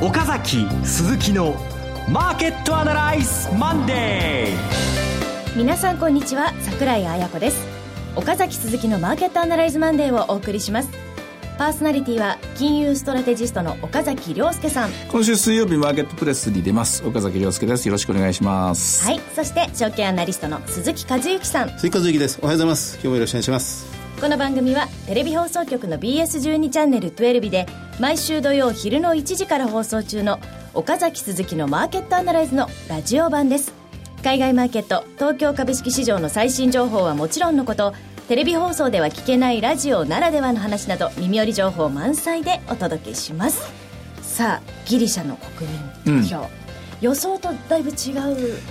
岡崎鈴木のマーケットアナライズマンデー。皆さんこんにちは桜井彩子です。岡崎鈴木のマーケットアナライズマンデーをお送りします。パーソナリティは金融ストラテジストの岡崎亮介さん。今週水曜日マーケットプレスに出ます。岡崎亮介です。よろしくお願いします。はいそして証券アナリストの鈴木和之さん。鈴木和之です。おはようございます。今日もよろしくお願いしますこの番組はテレビ放送局の BS12 チャンネル12で毎週土曜昼の1時から放送中の岡崎鈴木のマーケットアナライズのラジオ版です。海外マーケット東京株式市場の最新情報はもちろんのことテレビ放送では聞けないラジオならではの話など耳寄り情報満載でお届けします。さあギリシャの国民投票、うん予想とだいぶ違う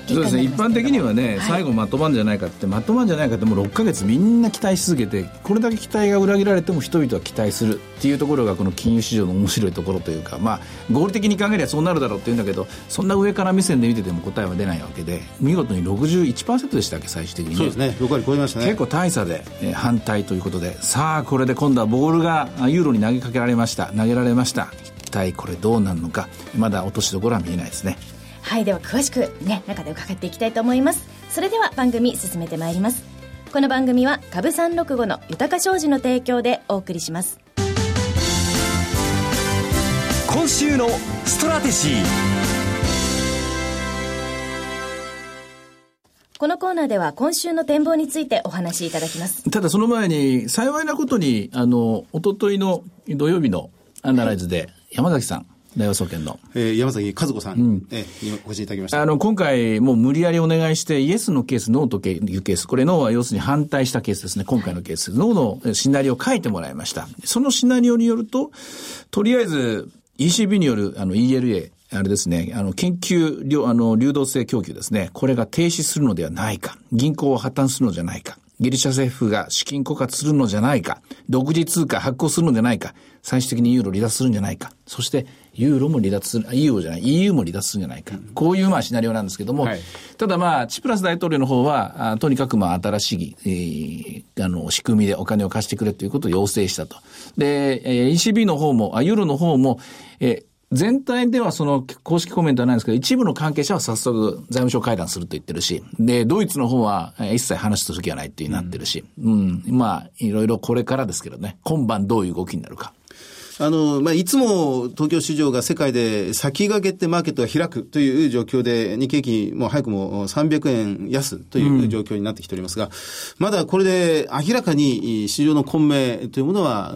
そうですね。一般的にはね、はい、最後まとまんじゃないかってまとまんじゃないかってもう6か月みんな期待し続けてこれだけ期待が裏切られても人々は期待するっていうところがこの金融市場の面白いところというかまあ合理的に考えればそうなるだろうっていうんだけどそんな上から目線で見てても答えは出ないわけで見事に61%でしたっけ最終的に、そうですね。6割超えましたね。結構大差で、えー、反対ということで。さあこれで今度はボールがユーロに投げかけられました。投げられました。一体これどうなるのか。まだ落としどころは見えないですねはいでは詳しくね中で伺っていきたいと思います。それでは番組進めてまいります。この番組は株三六五の豊か商事の提供でお送りします。今週のストラテジー。このコーナーでは今週の展望についてお話しいただきます。ただその前に、幸いなことに、あの、おとといの土曜日のアナライズで、山崎さん、大和総研の。えー、山崎和子さん、うん、えー、お越しいただきました。あの、今回、もう無理やりお願いして、イエスのケース、ノーというケース。これ、ノーは要するに反対したケースですね。今回のケース。ノーのシナリオを書いてもらいました。そのシナリオによると、とりあえず、ECB による、あの、ELA、あれですね、あの、研究、あの、流動性供給ですね。これが停止するのではないか。銀行を破綻するのじゃないか。ギリシャ政府が資金枯渇するのじゃないか。独自通貨発行するのではないか。最終的にユーロ離脱するんじゃないか。そして、ユーロも離脱する、ユーロじゃない、EU も離脱するんじゃないか。こういうまあシナリオなんですけども、はい、ただまあ、チプラス大統領の方は、あとにかくまあ新しい、えー、あの、仕組みでお金を貸してくれということを要請したと。で、えー、ECB の方も、あ、ユーロの方も、えー、全体ではその公式コメントはないんですけど、一部の関係者は早速財務省会談すると言ってるし、で、ドイツの方は一切話する気はないってなってるし、うん、うん、まあ、いろいろこれからですけどね、今晩どういう動きになるか。あの、まあ、いつも東京市場が世界で先駆けてマーケットが開くという状況で、日経平均も早くも300円安という状況になってきておりますが、うん、まだこれで明らかに市場の混迷というものは、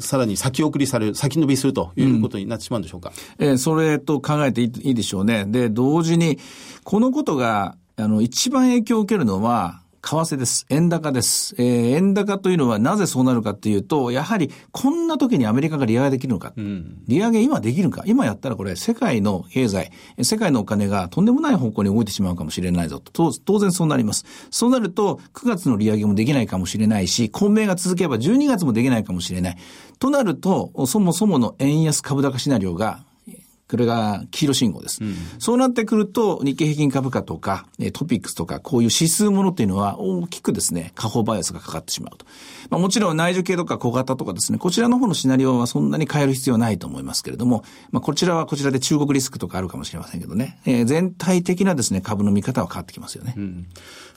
さらに先送りされる、先延びするということになってしまうんでしょうか。うん、えー、それと考えていいでしょうね。で、同時に、このことが、あの、一番影響を受けるのは、為替です。円高です。えー、円高というのはなぜそうなるかっていうと、やはりこんな時にアメリカが利上げできるのか。うん、利上げ今できるか。今やったらこれ世界の経済、世界のお金がとんでもない方向に動いてしまうかもしれないぞと。当然そうなります。そうなると9月の利上げもできないかもしれないし、混迷が続けば12月もできないかもしれない。となると、そもそもの円安株高シナリオがこれが黄色信号です。うん、そうなってくると、日経平均株価とか、トピックスとか、こういう指数ものっていうのは大きくですね、下方バイアスがかかってしまうと。まあ、もちろん内需系とか小型とかですね、こちらの方のシナリオはそんなに変える必要はないと思いますけれども、まあ、こちらはこちらで中国リスクとかあるかもしれませんけどね、えー、全体的なですね、株の見方は変わってきますよね。うん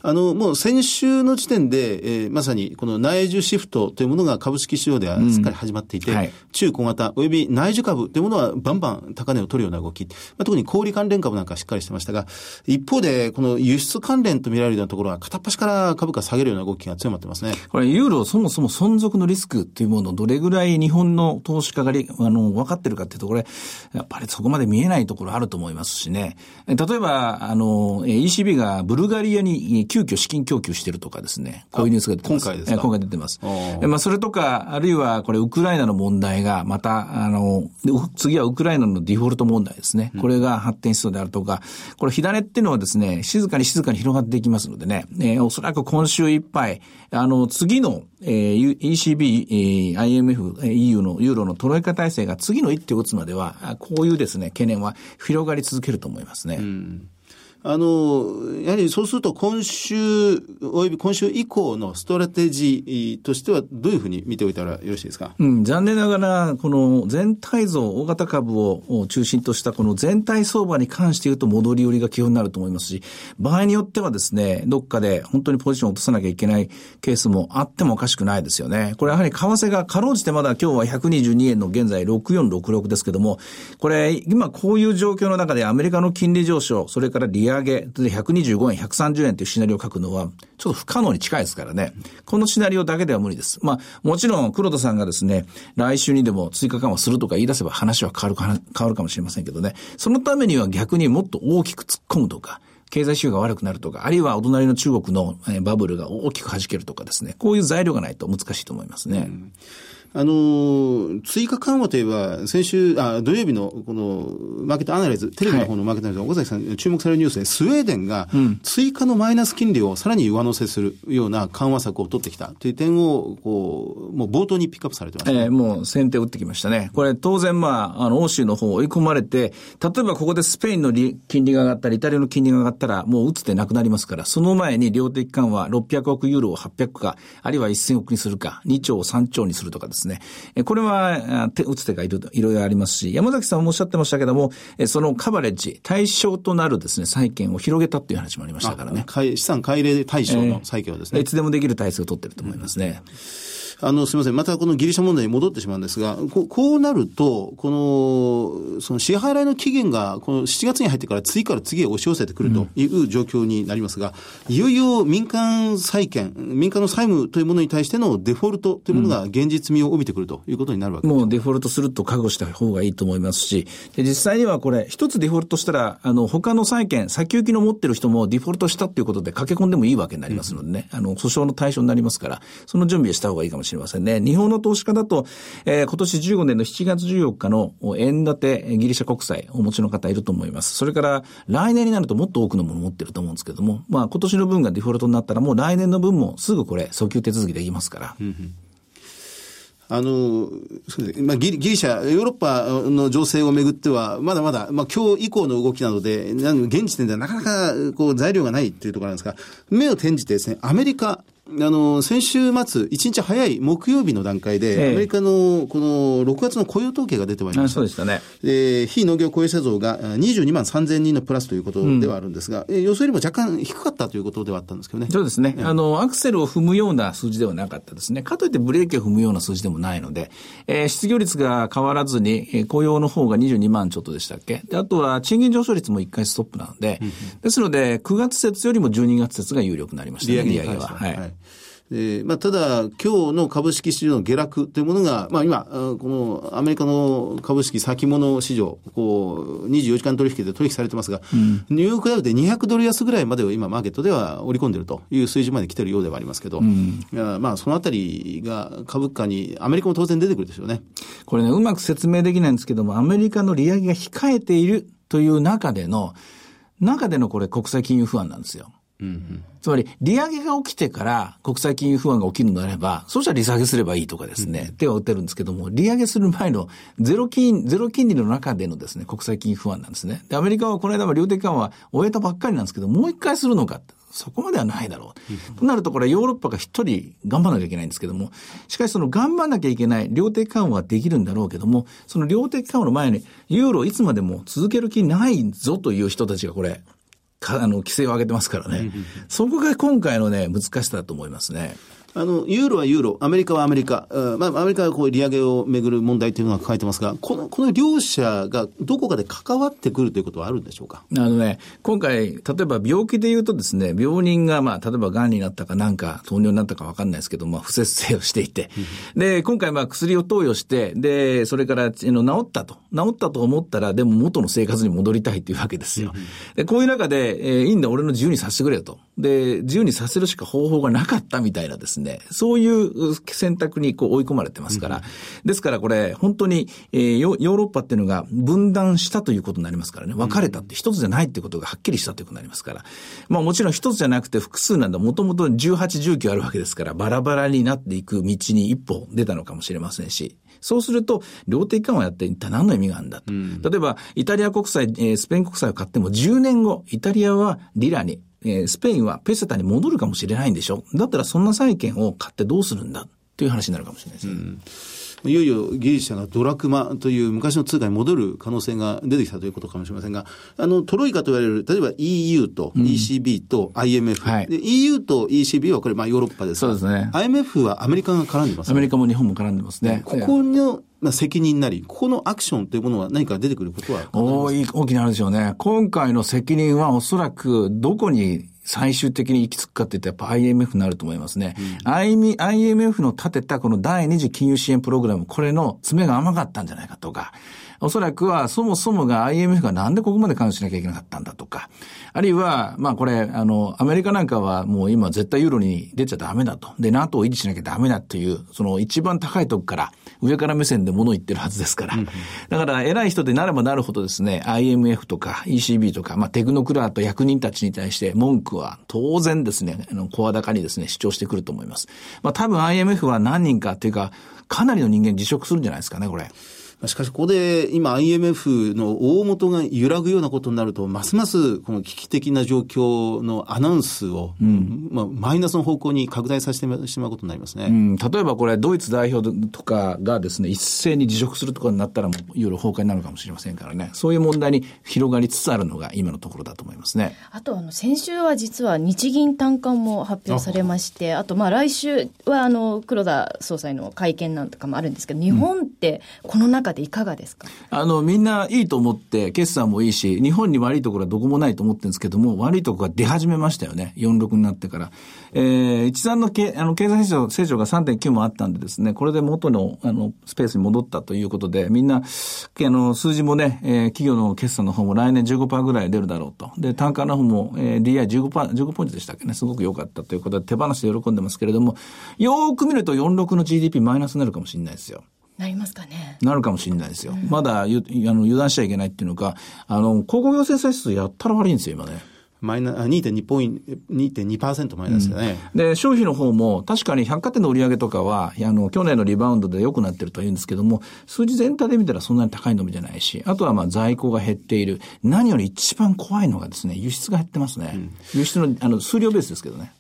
あの、もう先週の時点で、えー、まさにこの内需シフトというものが株式市場ではすっかり始まっていて、うんはい、中小型及び内需株というものはバンバン高値を取るような動き、まあ、特に小売関連株なんかしっかりしてましたが、一方でこの輸出関連と見られるようなところは片っ端から株価下げるような動きが強まってますね。これユーロそもそも存続のリスクというものをどれぐらい日本の投資家があの分かってるかっていうところやっぱりそこまで見えないところあると思いますしね。例えば、あの、ECB がブルガリアに急遽資金供給してるとかですね、こういうニュースが出てます。今回ですか？今回出てます。まあ、それとか、あるいはこれウクライナの問題が、また、あの、次はウクライナのデフォルト問題ですね。これが発展しそうであるとか、これ火種っていうのはですね、静かに静かに広がっていきますのでね、えー、おそらく今週いっぱい、あの、次の、えー、ECB、えー、IMF、EU のユーロのトロイカ体制が次の一手を打つまでは、こういうですね、懸念は広がり続けると思いますね。うんあの、やはりそうすると今週、および今週以降のストラテジーとしてはどういうふうに見ておいたらよろしいですか？うん、残念ながら、この全体像、大型株を中心としたこの全体相場に関して言うと戻り売りが基本になると思いますし、場合によってはですね、どっかで本当にポジションを落とさなきゃいけないケースもあってもおかしくないですよね。これやはり為替がかろうじてまだ今日は122円の現在6466ですけども、これ今こういう状況の中でアメリカの金利上昇、それから利上上げ、で125円、130円というシナリオを書くのは、ちょっと不可能に近いですからね。このシナリオだけでは無理です。まあ、もちろん黒田さんがですね、来週にでも追加緩和するとか言い出せば話は変わるか、変わるかもしれませんけどね。そのためには逆にもっと大きく突っ込むとか、経済収が悪くなるとか、あるいはお隣の中国のバブルが大きく弾けるとかですね、こういう材料がないと難しいと思いますね。うんあの、追加緩和といえば、先週、あ土曜日のこのマーケットアナライズ、テレビの方のマーケットアナライズ、岡崎さん注目されるニュースで、スウェーデンが追加のマイナス金利をさらに上乗せするような緩和策を取ってきたという点を、こう、もう冒頭にピックアップされてます、ね、えー、もう先手を打ってきましたね。これ当然まあ、あの、欧州の方追い込まれて、例えばここでスペインの金利が上がったり、イタリアの金利が上がったら、もう打つてなくなりますから、その前に量的緩和600億ユーロを800か、あるいは1000億にするか、2兆を3兆にするとかですね。これは、打つ手がいろいろありますし、山崎さんもおっしゃってましたけども、そのカバレッジ、対象となるですね、債券を広げたっていう話もありましたからね。資産改例対象の債券をですね、えー、いつでもできる体制を取ってると思いますね。うんあの、すみません。またこのギリシャ問題に戻ってしまうんですが、ここうなると、この、その支払いの期限が、この7月に入ってから次から次へ押し寄せてくるという状況になりますが、うん、いよいよ民間債権、民間の債務というものに対してのデフォルトというものが現実味を帯びてくるということになるわけです、うん、もうデフォルトすると覚悟した方がいいと思いますし、で実際にはこれ、一つデフォルトしたら、あの、他の債権、先行きの持ってる人もデフォルトしたということで駆け込んでもいいわけになりますのでね、うん、あの、訴訟の対象になりますから、その準備をした方がいいかもしれませんね。日本の投資家だと、えー、今年15年の7月14日の円建てギリシャ国債お持ちの方いると思います。それから来年になるともっと多くのものを持ってると思うんですけども、まあ今年の分がデフォルトになったらもう来年の分もすぐこれ訴求手続きできますから。うんあの、まあ、ギリギリシャ、ヨーロッパの情勢をめぐっては、まだまだ、まあ、今日以降の動きなので、現時点ではなかなか、こう、材料がないっていうところなんですが、目を転じてですね、アメリカ、あの、先週末、一日早い木曜日の段階で、アメリカのこの6月の雇用統計が出てまいりました。そうでしたね。で、非農業雇用者増が22万3000人のプラスということではあるんですが、うん、予想よりも若干低かったということではあったんですけどね。そうですね。あの、アクセルを踏むような数字ではなかったですね。かといってブレーキを踏むような数字でもないので、えー、失業率が変わらずに、えー、雇用の方が22万ちょっとでしたっけ？で、あとは賃金上昇率も1回ストップなので、うん、ですので、9月節よりも12月節が有力になりましたね、利上げは。はい、はいえーまあ、ただ、今日の株式市場の下落というものが、まあ、今、このアメリカの株式先物市場、こう、24時間取引で取引されてますが、うん、ニューヨークダウで200ドル安ぐらいまでを今、マーケットでは織り込んでいるという水準まで来ているようではありますけど、うん、まあ、そのあたりが株価に、アメリカも当然出てくるでしょうね。これね、うまく説明できないんですけども、アメリカの利上げが控えているという中での、中でのこれ国際金融不安なんですよ。つまり、利上げが起きてから国際金融不安が起きるのであれば、そうしたら利下げすればいいとかですね、うん、手は打てるんですけども、利上げする前のゼロ金、ゼロ金利の中でのですね、国際金融不安なんですね。で、アメリカはこの間は量的緩和終えたばっかりなんですけど、もう一回するのかそこまではないだろう。うん、となると、これヨーロッパが一人頑張らなきゃいけないんですけども、しかしその頑張らなきゃいけない量的緩和はできるんだろうけども、その量的緩和の前に、ユーロいつまでも続ける気ないぞという人たちがこれ、かあの、規制を上げてますからね。そこが今回のね、難しさだと思いますね。あの、ユーロはユーロ、アメリカはアメリカ、まあ、アメリカはこう利上げをめぐる問題というのが抱えてますが、この、この両者がどこかで関わってくるということはあるんでしょうか？あのね、今回、例えば病気で言うとですね、病人が、まあ、例えば癌になったかなんか、糖尿になったかわかんないですけど、まあ、不節制をしていて、で、今回、まあ、薬を投与して、で、それから、の、治ったと。治ったと思ったら、でも元の生活に戻りたいというわけですよ。で、こういう中で、えー、いいんだ、俺の自由にさせてくれよと。で、自由にさせるしか方法がなかったみたいなですね、ね、そういう選択にこう追い込まれてますから、うん、ですからこれ、本当に、えー、ヨーロッパっていうのが分断したということになりますからね、分かれたって一つじゃないってことがはっきりしたということになりますから、まあもちろん一つじゃなくて複数なんだ、もともと18、19あるわけですから、バラバラになっていく道に一歩出たのかもしれませんし、そうすると、量的緩和やって一体何の意味があるんだと。うん、例えば、イタリア国債、えー、スペイン国債を買っても10年後、イタリアはリラに、えー、スペインはペセタに戻るかもしれないんでしょ？だったらそんな債券を買ってどうするんだ？っていう話になるかもしれないですね。うん。いよいよギリシャがドラクマという昔の通貨に戻る可能性が出てきたということかもしれませんが、あの、トロイカと言われる、例えば EU と ECB と IMF、うんはい、EU と ECB はこれ、まあヨーロッパですそうですね。IMF はアメリカが絡んでます、ね、アメリカも日本も絡んでますね。ここの、まあ、責任なり、ここのアクションというものは何か出てくることは大大きなあるでしょうね。今回の責任はおそらくどこに最終的に行き着くかって言ったらやっぱ IMF になると思いますね。うん、IMF の立てたこの第二次金融支援プログラム、これの詰めが甘かったんじゃないかとか、おそらくはそもそもが IMF がなんでここまで関与しなきゃいけなかったんだとか、あるいは、まあこれ、あの、アメリカなんかはもう今絶対ユーロに出ちゃダメだと。で、NATO を維持しなきゃダメだという、その一番高いとこから、上から目線で物言ってるはずですから。だから偉い人でなればなるほどですね、IMF とか ECB とか、まあテクノクラーと役人たちに対して文句は当然ですね、あの、声高にですね、主張してくると思います。まあ多分 IMF は何人かっていうか、かなりの人間辞職するんじゃないですかね、これ。しかし、ここで今 IMF の大元が揺らぐようなことになると、ますますこの危機的な状況のアナウンスを、うん、まあ、マイナスの方向に拡大させてしまうことになりますね。うん、例えばこれ、ドイツ代表とかがですね、一斉に辞職するとかになったら、もういろいろ崩壊になるかもしれませんからね、そういう問題に広がりつつあるのが今のところだと思いますね。あと、あの、先週は実は日銀短観も発表されまして、あと、まあ、来週は、あの、黒田総裁の会見なんとかもあるんですけど、日本ってこの中でいかがですか、あの、みんないいと思って、決算もいいし、日本に悪いところはどこもないと思ってるんですけども、悪いところが出始めましたよね。46になってから。えー、一段のけあの経済成長成長が3.9もあったんでですね、これで元のあのスペースに戻ったということで、みんな、あの、数字もね、えー、企業の決算の方も来年15%ぐらい出るだろうと。で、単価の方も、えー、DI15%、15ポイントでしたっけね、すごく良かったということで手放しで喜んでますけれども、よーく見ると46の GDP マイナスになるかもしれないですよ。なりますかね。なるかもしれないですよ。うん、まだゆあの油断しちゃいけないっていうのか、あの、高校行政歳出やったら悪いんですよ、今ね。マイナ2.2ポイント、2.2%マイナスでね、うん、で、消費の方も、確かに百貨店の売り上げとかは、あの、去年のリバウンドで良くなってるとは言うんですけども、数字全体で見たらそんなに高いのみじゃないし、あとはまあ在庫が減っている。何より一番怖いのがですね、輸出が減ってますね。うん、輸出の、あの、数量ベースですけどね。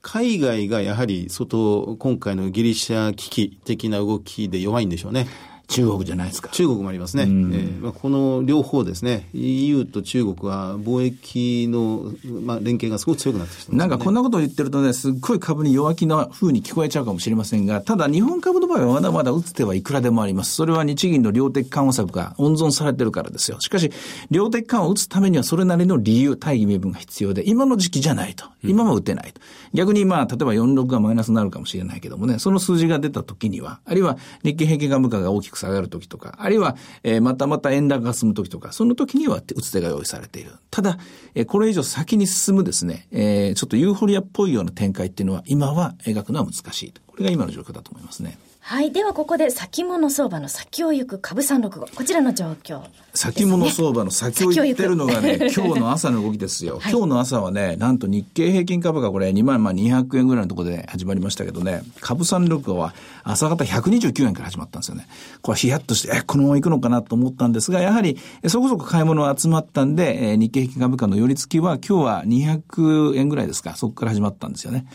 海外がやはり外、今回のギリシャ危機的な動きで弱いんでしょうね。中国じゃないですか。中国もありますね。えーまあ、この両方ですね、EU と中国は貿易の、まあ、連携がすごく強くなってきて、ね、なんかこんなことを言ってるとね、すっごい株に弱気な風に聞こえちゃうかもしれませんが、ただ日本株の場合はまだまだ打つ手はいくらでもあります。それは日銀の量的緩和策が温存されてるからですよ。しかし、量的緩和を打つためにはそれなりの理由、大義名分が必要で、今の時期じゃないと。今も打てないと。逆にまあ、例えば46がマイナスになるかもしれないけどもね、その数字が出た時には、あるいは日経平均株価が大きく下がる時とか、あるいは、えー、またまた円高が進む時とか、その時には打つ手が用意されている。ただ、えー、これ以上先に進むですね、えー、ちょっとユーフォリアっぽいような展開っていうのは、今は描くのは難しい。これが今の状況だと思いますね。はい。では、ここで先物相場の先を行く株三六五。こちらの状況、ね、先物相場の先を行ってるのがね、今日の朝の動きですよ。はい、今日の朝はね、なんと日経平均株価これ2万まあ200円ぐらいのところで始まりましたけどね、株三六五は朝方129円から始まったんですよね。これヒヤッとして、え、このまま行くのかなと思ったんですが、やはりそこそこ買い物集まったんで、えー、日経平均株価の寄り付きは今日は200円ぐらいですか、そこから始まったんですよね。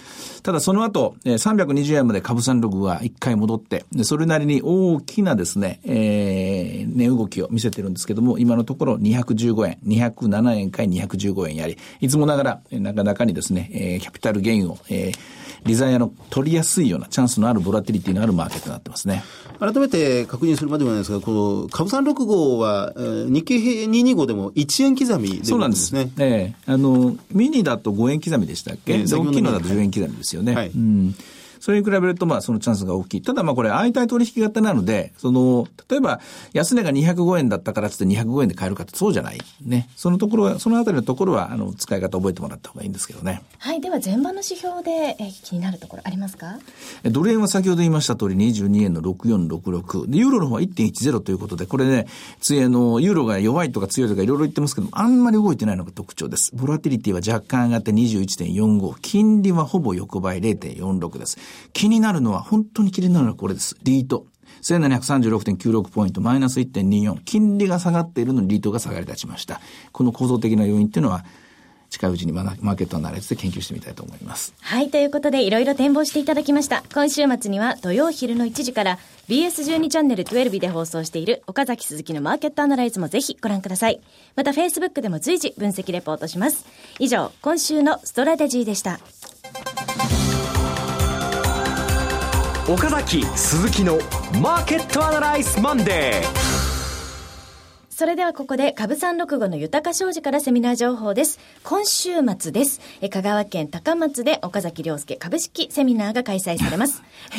ただその後、えー、320円まで株三六五は1回戻って、それなりに大きなですね、えー、値動きを見せてるんですけども、今のところ215円、207円か215円やり、いつもながら、なかなかにですね、えー、キャピタルゲインを、えー、リザヤの取りやすいようなチャンスのあるボラティリティのあるマーケットになってますね。改めて確認するまでもないですが、この株三六号は、えー、日経225でも1円刻みで、ね、そうなんですね。ええー、あの、ミニだと5円刻みでしたっけ、えー、大きいのだと10円刻みですよね。はい、うんそれに比べると、まあ、そのチャンスが大きい。ただ、まあ、これ、相対取引型なので、その、例えば、安値が205円だったからつって205円で買えるかってそうじゃない。ね。そのところは、そのあたりのところは、あの、使い方覚えてもらった方がいいんですけどね。はい。では、前場の指標で、え気になるところありますか？ドル円は先ほど言いました通り22円の6466。で、ユーロの方は1.10ということで、これね、ついあの、ユーロが弱いとか強いとかいろいろ言ってますけど、あんまり動いてないのが特徴です。ボラティリティは若干上がって21.45。金利はほぼ横ばい0.46です。気になるのは、本当に気になるのはこれです。リート。1736.96ポイント、マイナス1.24。金利が下がっているのにリートが下がり立ちました。この構造的な要因っていうのは、近いうちにマーケットアナライズで研究してみたいと思います。はい、ということでいろいろ展望していただきました。今週末には土曜昼の1時から BS12 チャンネル12で放送している岡崎鈴木のマーケットアナライズもぜひご覧ください。また Facebook でも随時分析レポートします。以上、今週のストラテジーでした。岡崎鈴木のマーケットアナライズマンデーそれではここで、株三六五の豊か商事からセミナー情報です。今週末です。え香川県高松で岡崎良介株式セミナーが開催されます。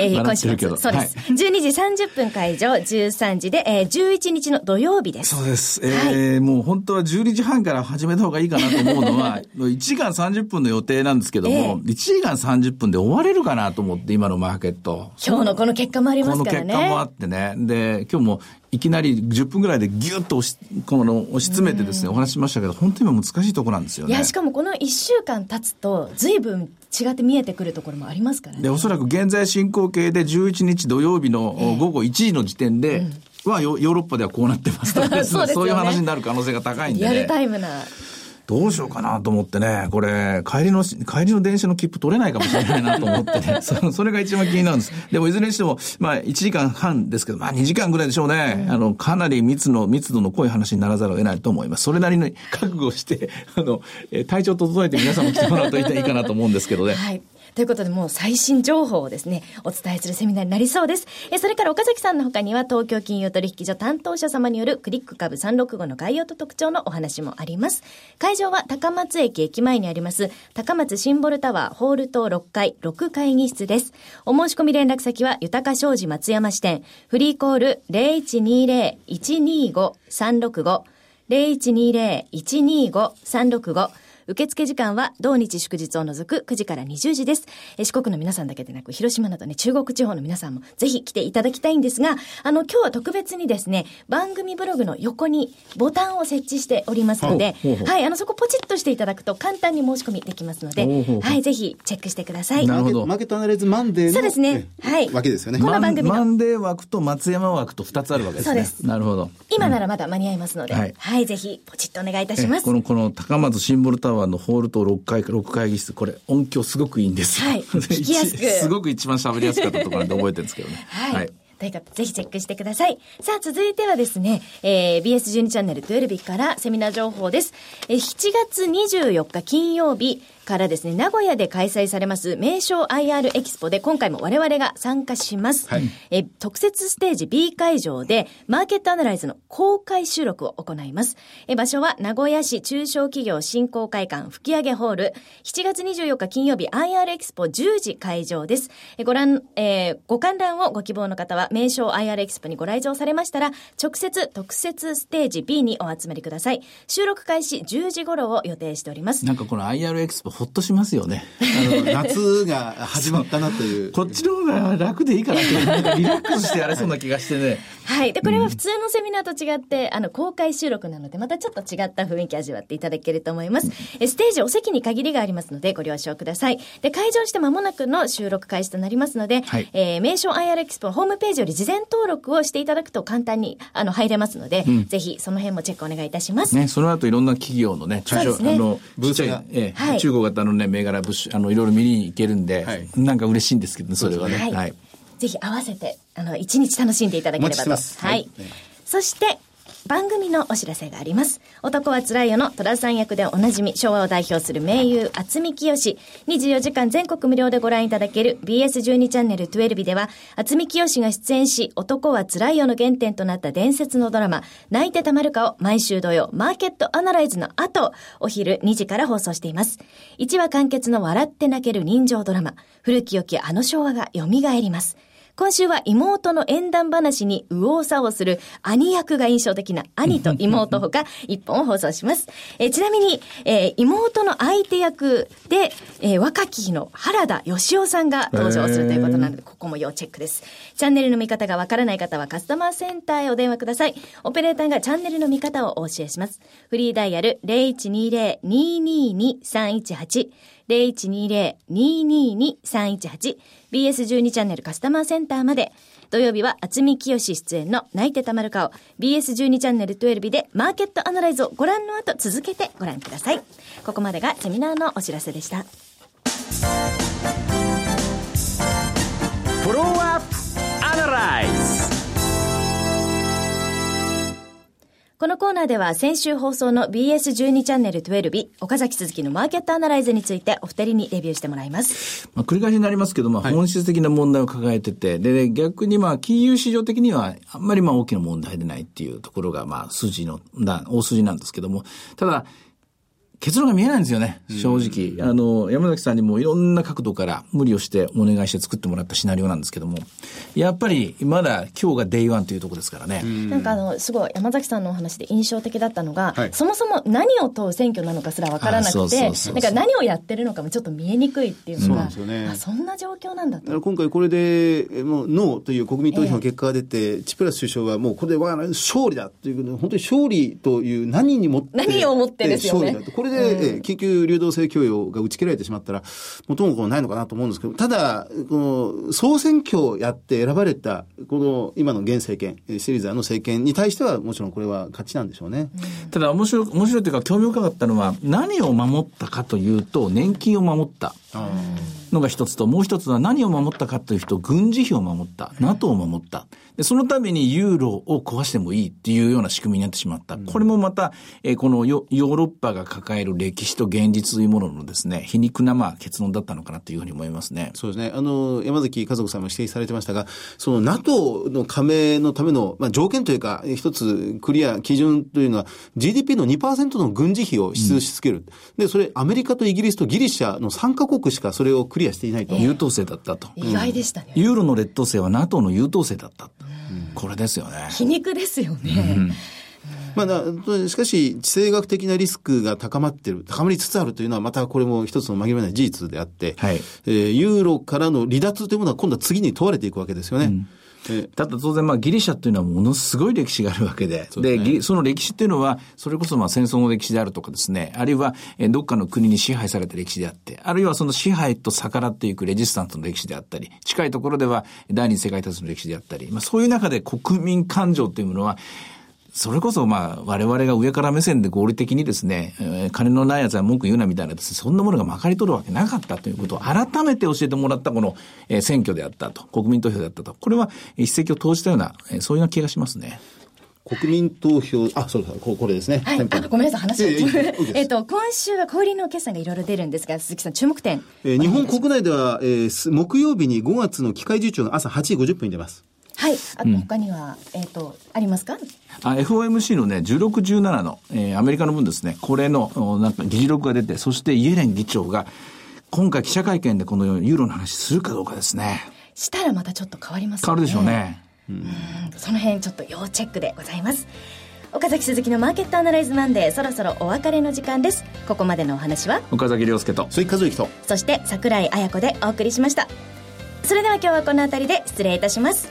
えー、今週末、そうです。はい、12時30分会場、13時で、えー、11日の土曜日です。そうです。えー、はい、もう本当は12時半から始めた方がいいかなと思うのは、1時間30分の予定なんですけども、えー、1時間30分で終われるかなと思って、今のマーケット。今日のこの結果もありますからね。この結果もあってね。で、今日もいきなり10分ぐらいでぎゅっと押しこの押し詰めてですね、お話しましたけど、本当に今難しいところなんですよね。いや、しかもこの1週間経つと、ずいぶん違って見えてくるところもありますからね。で、おそらく現在進行形で11日土曜日の午後1時の時点で、はヨーロッパではこうなってますとか そう、ね、そういう話になる可能性が高いんで、ね、リアルタイムなどうしようかなと思ってね、これ、帰りの、帰りの電車の切符取れないかもしれないなと思ってね、そそれが一番気になるんです。でもいずれにしても、まあ1時間半ですけど、まあ2時間ぐらいでしょうね。うん、あの、かなり密の、密度の濃い話にならざるを得ないと思います。それなりに覚悟して、あの、体調整えて皆さんも来てもらうといいかなと思うんですけどね。はい。ということで、もう最新情報をですね、お伝えするセミナーになりそうです。えそれから岡崎さんの他には、東京金融取引所担当者様によるクリック株365の概要と特徴のお話もあります。会場は高松駅駅前にあります、高松シンボルタワーホール棟6階6会議室です。お申し込み連絡先は、豊か商事松山支店、フリーコール0120-125-365、0120-125-365受付時間は同日祝日を除く9時から20時です。え四国の皆さんだけでなく、広島などね、中国地方の皆さんもぜひ来ていただきたいんですが、あの、今日は特別にですね、番組ブログの横にボタンを設置しておりますので、はい、あの、そこポチッとしていただくと簡単に申し込みできますので、はい、ぜひチェックしてください。なるほど。マーケットアナライズマンデーのそうですね。はい。わけですよね。この番組マンデー枠と松山枠と2つあるわけですね。そうです。なるほど。今ならまだ間に合いますので、はい、はい、ぜひポチッとお願いいたします。この、この高松シンボルタワーのホールと6階、6会議室、これ音響すごくいいんですよ。はい。すごく一番喋りやすかったところで覚えてるんですけどね。はい、はいということで、ぜひチェックしてください。さあ、続いてはですね、えー、BS12 チャンネル12日からセミナー情報です。えー、7月24日金曜日、からですね、名古屋で開催されます名称 IR エキスポで今回も我々が参加します。はい、え特設ステージ B 会場でマーケットアナライズの公開収録を行います。え場所は名古屋市中小企業振興会館吹上ホール7月24日金曜日 IR エキスポ10時会場です。えご覧、えー、ご観覧をご希望の方は名称 IR エキスポにご来場されましたら直接特設ステージ B にお集まりください。収録開始10時頃を予定しております。なんかこの IR エキスポほっとしますよね。あの、夏が始まったなという。こっちの方が楽でいいかなって、なんかリラックスしてやれそうな気がしてね。はい。で、これは普通のセミナーと違って、あの、公開収録なので、またちょっと違った雰囲気味わっていただけると思います。えステージお席に限りがありますので、ご了承ください。で、会場して間もなくの収録開始となりますので、はい、えー、名称 IR エキスポホームページより事前登録をしていただくと簡単に、あの、入れますので、うん、ぜひその辺もチェックお願いいたします。ね、その後いろんな企業のね、中小、ね、あの、ブースが、えー、はい、中国型のね、銘柄物あの、いろいろ見に行けるんで、はい、なんか嬉しいんですけどね、それはね。はい。はい、ぜひ合わせて、あの、一日楽しんでいただければと。はい。そして、番組のお知らせがあります。男はつらいよの虎さん役でおなじみ、昭和を代表する名優、厚見清。24時間全国無料でご覧いただける BS12 チャンネル12では、厚見清が出演し、男はつらいよの原点となった伝説のドラマ、泣いてたまるかを毎週土曜、マーケットアナライズの後、お昼2時から放送しています。1話完結の笑って泣ける人情ドラマ、古き良きあの昭和が蘇ります。今週は妹の縁談話に右往左往する兄役が印象的な兄と妹ほか 一本を放送します。えちなみに、えー、妹の相手役で、えー、若き日の原田義雄さんが登場するということなので、ここも要チェックです。チャンネルの見方がわからない方はカスタマーセンターへお電話ください。オペレーターがチャンネルの見方をお教えします。フリーダイヤル0120-222-318 0120-222-318 BS12 チャンネルカスタマーセンターまで。土曜日は厚見清出演の泣いてたまる顔。BS12 チャンネル12でマーケットアナライズをご覧の後続けてご覧ください。ここまでがセミナーのお知らせでした。フォローアップアナライズこのコーナーでは先週放送の BS12 チャンネル12日、岡崎鈴木のマーケットアナライズについてお二人にレビューしてもらいます。まあ、繰り返しになりますけど、まあ、本質的な問題を抱えてて、で、逆にまあ、金融市場的にはあんまりまあ大きな問題でないっていうところが、まあ、数字の、大筋なんですけども、ただ、結論が見えないんですよね、正直。あの、山崎さんにもいろんな角度から無理をしてお願いして作ってもらったシナリオなんですけども、やっぱりまだ今日が day one というところですからね。なんかあの、すごい山崎さんのお話で印象的だったのが、はい、そもそも何を問う選挙なのかすらわからなくて、なんか何をやってるのかもちょっと見えにくいっていうのが、そね、そんな状況なんだと。今回これで、もうノーという国民投票の結果が出て、えー、チプラス首相はもうこれでは勝利だということで、本当に勝利という何にもって、何をもってですよね。これで、うん、緊急流動性供与が打ち切られてしまったら、元も子もないのかなと思うんですけど、ただ、この総選挙をやって選ばれた、この今の現政権、シリーザーの政権に対しては、もちろんこれは勝ちなんでしょうね。ただ、面白い、面白いというか、興味深かったのは、何を守ったかというと、年金を守った。のが一つと、もう一つは何を守ったかというと、軍事費を守った。NATO を守った。で、そのためにユーロを壊してもいいっていうような仕組みになってしまった。これもまた、えー、このヨーロッパが抱える歴史と現実というもののですね、皮肉なまあ結論だったのかなというふうに思いますね。そうですね。あの、山崎家族さんも指摘されてましたが、その NATO の加盟のための、まあ、条件というか、一つクリア、基準というのは、GDP の2%の軍事費を支出し付ける。うん、で、それ、アメリカとイギリスとギリシャの3カ国しかそれをクリアしていないと。優等生だったと。意外でしたね。ユーロの劣等生は NATO の優等生だった。これですよね。皮肉ですよね。まあ、しかし、地政学的なリスクが高まっている、高まりつつあるというのは、またこれも一つの紛れない事実であって、はい、えー、ユーロからの離脱というものは今度は次に問われていくわけですよね。うんただ当然、まあ、ギリシャっていうのはものすごい歴史があるわけで、で、ね、その歴史っていうのは、それこそまあ戦争の歴史であるとかですね、あるいは、どっかの国に支配された歴史であって、あるいはその支配と逆らっていくレジスタントの歴史であったり、近いところでは第二次世界大戦の歴史であったり、まあ、そういう中で国民感情というものは、それこそまあ我々が上から目線で合理的にですね、えー、金のない奴は文句言うなみたいなです、ね、そんなものがまかり取るわけなかったということを改めて教えてもらったこの、えー、選挙であったと、国民投票であったと。これは一石を投じたような、えー、そういうような気がしますね。国民投票、あ、そうそう、これですね。はい、あごめんなさい、話を。えっと、今週は小売りの決算がいろいろ出るんですが、鈴木さん、注目点。えー、日本国内では、えー、木曜日に5月の機械受注が朝8時50分に出ます。はい。あと他には、うん、えっ、と、ありますか？あ FOMC のね、16、17の、えー、アメリカの分ですね、これの、なんか議事録が出て、そしてイエレン議長が、今回記者会見でこのユーロの話するかどうかですね。したらまたちょっと変わりますね。変わるでしょうね。うん、その辺ちょっと要チェックでございます。岡崎鈴木のマーケットアナライズマンデーそろそろお別れの時間ですここまでのお話は？岡崎亮介と鈴木和之とそして櫻井彩子でお送りしましたそれでは今日はこの辺りで失礼いたします